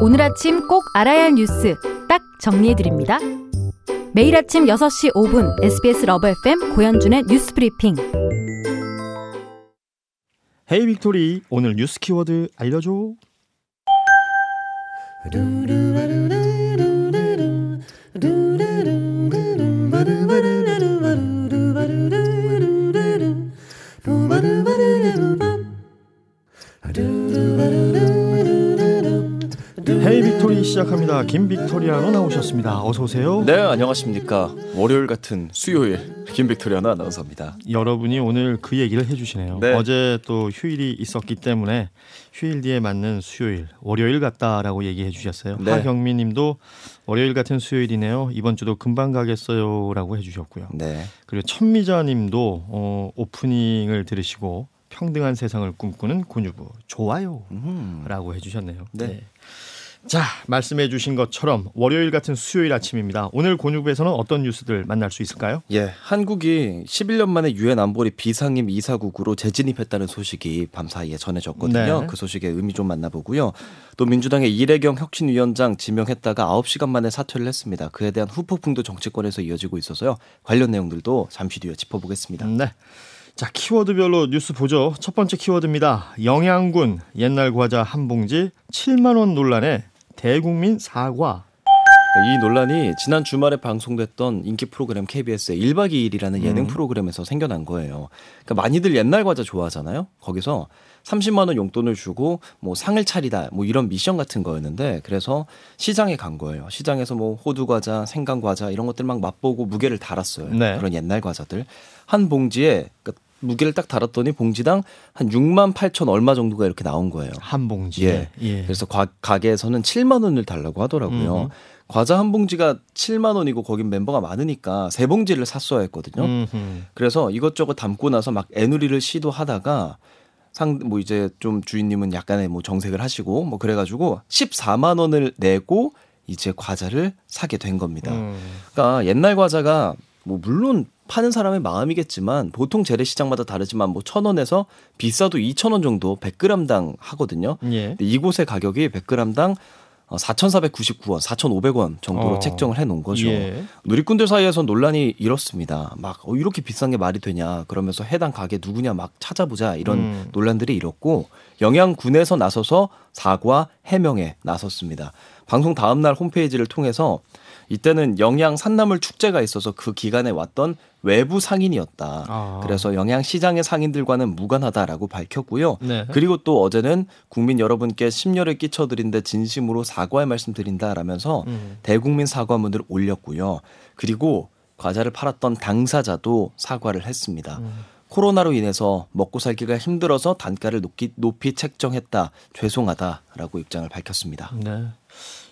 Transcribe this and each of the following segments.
오늘 아침 꼭 알아야 할 뉴스 딱 정리해드립니다. 매일 아침 6시 5분 SBS 러브 FM 고현준의 뉴스 브리핑. 헤이 빅토리 오늘 뉴스 키워드 알려줘. 작합니다. 김빅토리아노 나오셨습니다. 어서 오세요. 네, 안녕하십니까. 월요일 같은 수요일 김빅토리아노 아나운서입니다. 여러분이 오늘 그 얘기를 해주시네요. 네. 어제 또 휴일이 있었기 때문에 휴일 뒤에 맞는 수요일, 월요일 같다라고 얘기해 주셨어요. 네. 하경민님도 월요일 같은 수요일이네요. 이번 주도 금방 가겠어요라고 해주셨고요. 네. 그리고 천미자님도 어, 오프닝을 들으시고 평등한 세상을 꿈꾸는 곤유부 좋아요라고 음. 해주셨네요. 네. 자 말씀해 주신 것처럼 월요일 같은 수요일 아침입니다. 오늘 곤유부에서는 어떤 뉴스들 만날 수 있을까요? 예, 한국이 11년 만에 유엔 안보리 비상임 이사국으로 재진입했다는 소식이 밤 사이에 전해졌거든요. 네. 그 소식의 의미 좀 만나보고요. 또 민주당의 이래경 혁신위원장 지명했다가 9시간 만에 사퇴를 했습니다. 그에 대한 후폭풍도 정치권에서 이어지고 있어서요. 관련 내용들도 잠시 뒤에 짚어보겠습니다. 네. 자 키워드별로 뉴스 보죠. 첫 번째 키워드입니다. 영양군 옛날 과자 한 봉지 7만 원 논란에 대국민 사과. 이 논란이 지난 주말에 방송됐던 인기 프로그램 KBS의 1박 2일이라는 예능 음. 프로그램에서 생겨난 거예요. 그러니까 많이들 옛날 과자 좋아하잖아요. 거기서 30만 원 용돈을 주고 뭐 상을 차리다 뭐 이런 미션 같은 거였는데 그래서 시장에 간 거예요. 시장에서 뭐 호두 과자, 생강 과자 이런 것들 막 맛보고 무게를 달았어요. 네. 그런 옛날 과자들 한 봉지에 그러니까 무게를 딱 달았더니 봉지당 한 6만 8천 얼마 정도가 이렇게 나온 거예요. 한 봉지. 예. 예. 그래서 과- 가게에서는 7만 원을 달라고 하더라고요. 음. 과자 한 봉지가 7만 원이고 거긴 멤버가 많으니까 세 봉지를 샀어야 했거든요. 음흠. 그래서 이것저것 담고 나서 막 애누리를 시도하다가 상 뭐 이제 좀 주인님은 약간의 뭐 정색을 하시고 뭐 그래가지고 14만 원을 내고 이제 과자를 사게 된 겁니다. 음. 그러니까 옛날 과자가 뭐 물론 파는 사람의 마음이겠지만 보통 재래시장마다 다르지만 뭐 천 원에서 비싸도 2천 원 정도 100g당 하거든요. 예. 근데 이곳의 가격이 100g당 4,499원, 4,500원 정도로 어. 책정을 해 놓은 거죠. 예. 누리꾼들 사이에서 논란이 이렇습니다. 막 어, 이렇게 비싼 게 말이 되냐 그러면서 해당 가게 누구냐 막 찾아보자 이런 음. 논란들이 일었고 영양군에서 나서서 사과 해명에 나섰습니다. 방송 다음 날 홈페이지를 통해서 이때는 영양 산나물 축제가 있어서 그 기간에 왔던 외부 상인이었다. 아. 그래서 영양 시장의 상인들과는 무관하다라고 밝혔고요. 네. 그리고 또 어제는 국민 여러분께 심려를 끼쳐드린데 진심으로 사과의 말씀드린다라면서 음. 대국민 사과문을 올렸고요. 그리고 과자를 팔았던 당사자도 사과를 했습니다. 음. 코로나로 인해서 먹고 살기가 힘들어서 단가를 높이, 높이 책정했다. 죄송하다라고 입장을 밝혔습니다. 네.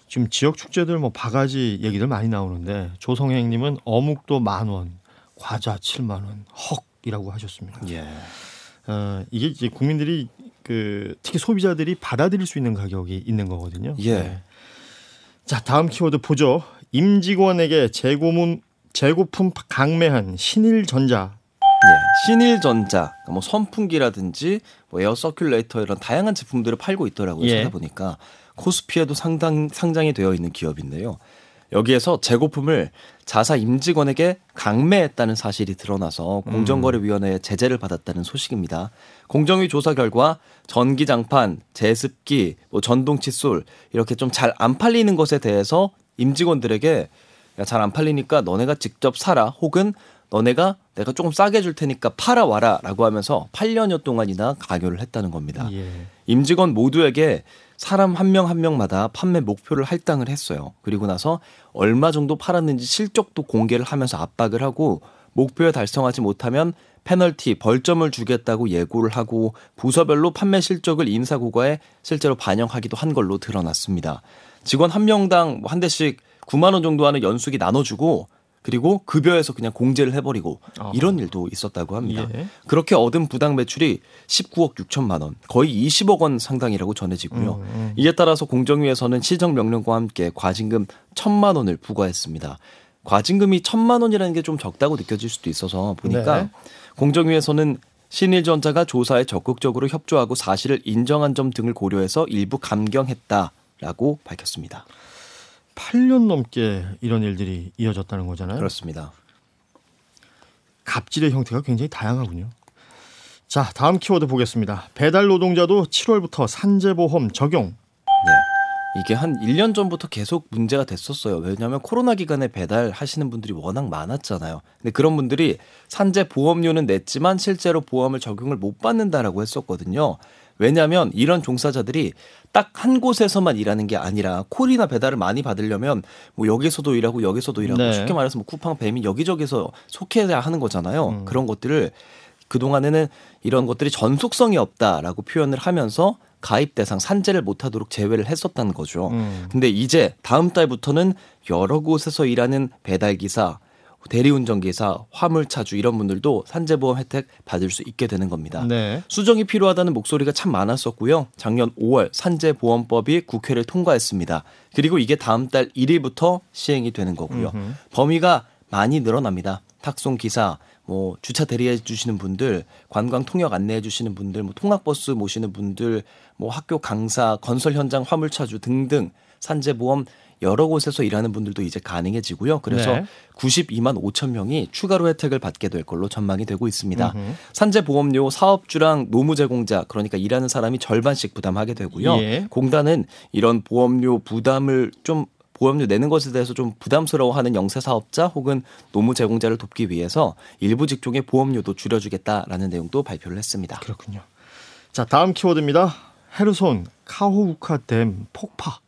지금 지역 축제들 뭐 바가지 얘기들 많이 나오는데 조성행 님은 어묵도 만 원, 과자 7만 원, 헉이라고 하셨습니다. 예. 어, 이게 이제 국민들이 그 특히 소비자들이 받아들일 수 있는 가격이 있는 거거든요. 예. 네. 자 다음 키워드 보죠. 임직원에게 재고문 재고품 강매한 신일전자. 예. 신일전자, 뭐 선풍기라든지 뭐 air circulator 이런 다양한 제품들을 팔고 있더라고요. 예. 찾아보니까 코스피에도 상당 상장이 되어 있는 기업인데요. 여기에서 재고품을 자사 임직원에게 강매했다는 사실이 드러나서 공정거래위원회에 제재를 받았다는 소식입니다. 공정위 조사 결과 전기 장판, 제습기, 뭐 전동 칫솔 이렇게 좀 잘 안 팔리는 것에 대해서 임직원들에게 잘 안 팔리니까 너네가 직접 사라 혹은 너네가 내가 조금 싸게 줄 테니까 팔아 와라라고 하면서 8년여 동안이나 강요를 했다는 겁니다. 예. 임직원 모두에게 사람 한명한 명마다 판매 목표를 할당을 했어요. 그리고 나서 얼마 정도 팔았는지 실적도 공개를 하면서 압박을 하고 목표에 달성하지 못하면 페널티, 벌점을 주겠다고 예고를 하고 부서별로 판매 실적을 인사고과에 실제로 반영하기도 한 걸로 드러났습니다. 직원 한 명당 한 대씩 9만 원 정도 하는 연수기 나눠주고 그리고 급여에서 그냥 공제를 해버리고 어. 이런 일도 있었다고 합니다. 예. 그렇게 얻은 부당 매출이 19억 6천만 원, 거의 20억 원 상당이라고 전해지고요. 음, 음. 이에 따라서 공정위에서는 시정 명령과 함께 과징금 1천만 원을 부과했습니다. 과징금이 1천만 원이라는 게 좀 적다고 느껴질 수도 있어서 보니까 네. 공정위에서는 신일전자가 조사에 적극적으로 협조하고 사실을 인정한 점 등을 고려해서 일부 감경했다. 라고 밝혔습니다. 8년 넘게 이런 일들이 이어졌다는 거잖아요. 그렇습니다. 갑질의 형태가 굉장히 다양하군요. 자, 다음 키워드 보겠습니다. 배달 노동자도 7월부터 산재보험 적용. 네. 이게 한 1년 전부터 계속 문제가 됐었어요. 왜냐하면 코로나 기간에 배달하시는 분들이 워낙 많았잖아요. 근데 그런 분들이 산재 보험료는 냈지만 실제로 보험을 적용을 못 받는다라고 했었거든요. 왜냐하면 이런 종사자들이 딱 한 곳에서만 일하는 게 아니라 콜이나 배달을 많이 받으려면 뭐 여기서도 일하고 여기서도 일하고 네. 쉽게 말해서 뭐 쿠팡, 뱀이 여기저기서 속해야 하는 거잖아요. 음. 그런 것들을 그동안에는 이런 것들이 전속성이 없다라고 표현을 하면서 가입 대상 산재를 못하도록 제외를 했었다는 거죠. 음. 근데 이제 다음 달부터는 여러 곳에서 일하는 배달 기사, 대리운전 기사, 화물차주 이런 분들도 산재보험 혜택 받을 수 있게 되는 겁니다. 네. 수정이 필요하다는 목소리가 참 많았었고요. 작년 5월 산재보험법이 국회를 통과했습니다. 그리고 이게 다음 달 1일부터 시행이 되는 거고요. 음흠. 범위가 많이 늘어납니다. 탁송 기사, 뭐 주차 대리해 주시는 분들, 관광 통역 안내해 주시는 분들, 뭐 통학버스 모시는 분들, 뭐 학교 강사, 건설 현장 화물차주 등등 산재보험 여러 곳에서 일하는 분들도 이제 가능해지고요. 그래서 네. 92만 5천 명이 추가로 혜택을 받게 될 걸로 전망이 되고 있습니다. 음흠. 산재 보험료 사업주랑 노무 제공자 그러니까 일하는 사람이 절반씩 부담하게 되고요. 예. 공단은 이런 보험료 부담을 좀 보험료 내는 것에 대해서 좀 부담스러워하는 영세 사업자 혹은 노무 제공자를 돕기 위해서 일부 직종의 보험료도 줄여주겠다라는 내용도 발표를 했습니다. 그렇군요. 자, 다음 키워드입니다. 헤르손 카호우카 댐 폭파.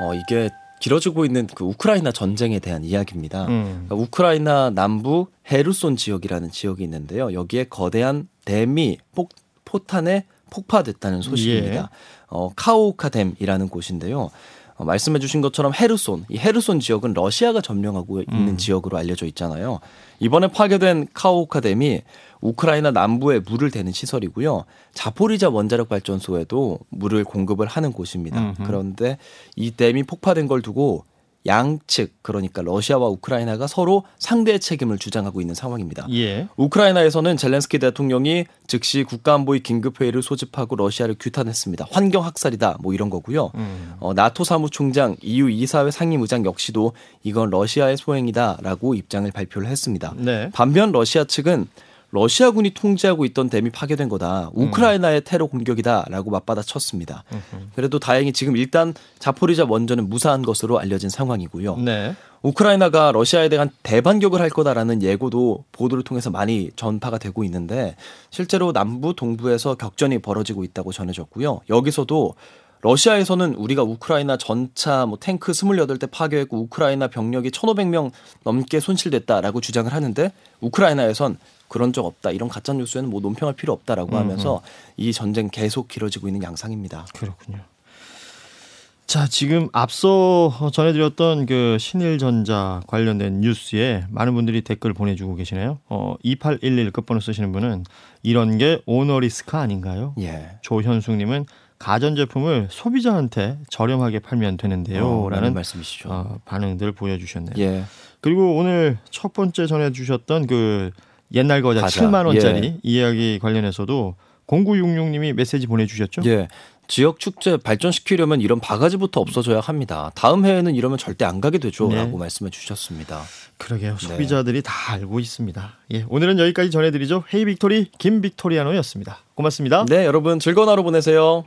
어, 이게 길어지고 있는 그 우크라이나 전쟁에 대한 이야기입니다. 음. 그러니까 우크라이나 남부 헤르손 지역이라는 지역이 있는데요. 여기에 거대한 댐이 폭, 포탄에 폭파됐다는 소식입니다. 예. 어, 카오카 댐이라는 곳인데요. 어, 말씀해 주신 것처럼 헤르손, 이 헤르손 지역은 러시아가 점령하고 있는 음. 지역으로 알려져 있잖아요. 이번에 파괴된 카오카댐이 우크라이나 남부에 물을 대는 시설이고요. 자포리자 원자력 발전소에도 물을 공급을 하는 곳입니다. 음흠. 그런데 이 댐이 폭파된 걸 두고 양측 그러니까 러시아와 우크라이나가 서로 상대의 책임을 주장하고 있는 상황입니다. 예. 우크라이나에서는 젤렌스키 대통령이 즉시 국가안보위 긴급회의를 소집하고 러시아를 규탄했습니다. 환경 학살이다 뭐 이런 거고요. 음. 어, 나토 사무총장, EU 이사회 상임의장 역시도 이건 러시아의 소행이다라고 입장을 발표를 했습니다. 네. 반면 러시아 측은 러시아군이 통제하고 있던 댐이 파괴된 거다. 우크라이나의 테러 공격이다라고 맞받아쳤습니다. 그래도 다행히 지금 일단 자포리자 원전은 무사한 것으로 알려진 상황이고요. 네. 우크라이나가 러시아에 대한 대반격을 할 거다라는 예고도 보도를 통해서 많이 전파가 되고 있는데 실제로 남부 동부에서 격전이 벌어지고 있다고 전해졌고요. 여기서도 러시아에서는 우리가 우크라이나 전차 뭐 탱크 28대 파괴했고 우크라이나 병력이 1,500명 넘게 손실됐다라고 주장을 하는데 우크라이나에선 그런 적 없다. 이런 가짜 뉴스에는 뭐 논평할 필요 없다라고 하면서 이 전쟁 계속 길어지고 있는 양상입니다. 그렇군요. 자, 지금 앞서 전해드렸던 그 신일전자 관련된 뉴스에 많은 분들이 댓글 보내주고 계시네요. 어, 2811 끝번호 쓰시는 분은 이런 게 오너리스크 아닌가요? 예. 조현숙님은 가전제품을 소비자한테 저렴하게 팔면 되는데요. 어, 라는 말씀이시죠. 어, 반응들 보여주셨네요. 예. 그리고 오늘 첫 번째 전해주셨던 그 옛날 거자 과자. 7만 원짜리 예. 이야기 관련해서도 0966님이 메시지 보내주셨죠? 예. 지역 축제 발전시키려면 이런 바가지부터 없어져야 합니다. 다음 해에는 이러면 절대 안 가게 되죠라고 네. 말씀해 주셨습니다. 그러게요. 네. 소비자들이 다 알고 있습니다. 예, 오늘은 여기까지 전해드리죠. 헤이 빅토리 김 빅토리아노였습니다. 고맙습니다. 네, 여러분 즐거운 하루 보내세요.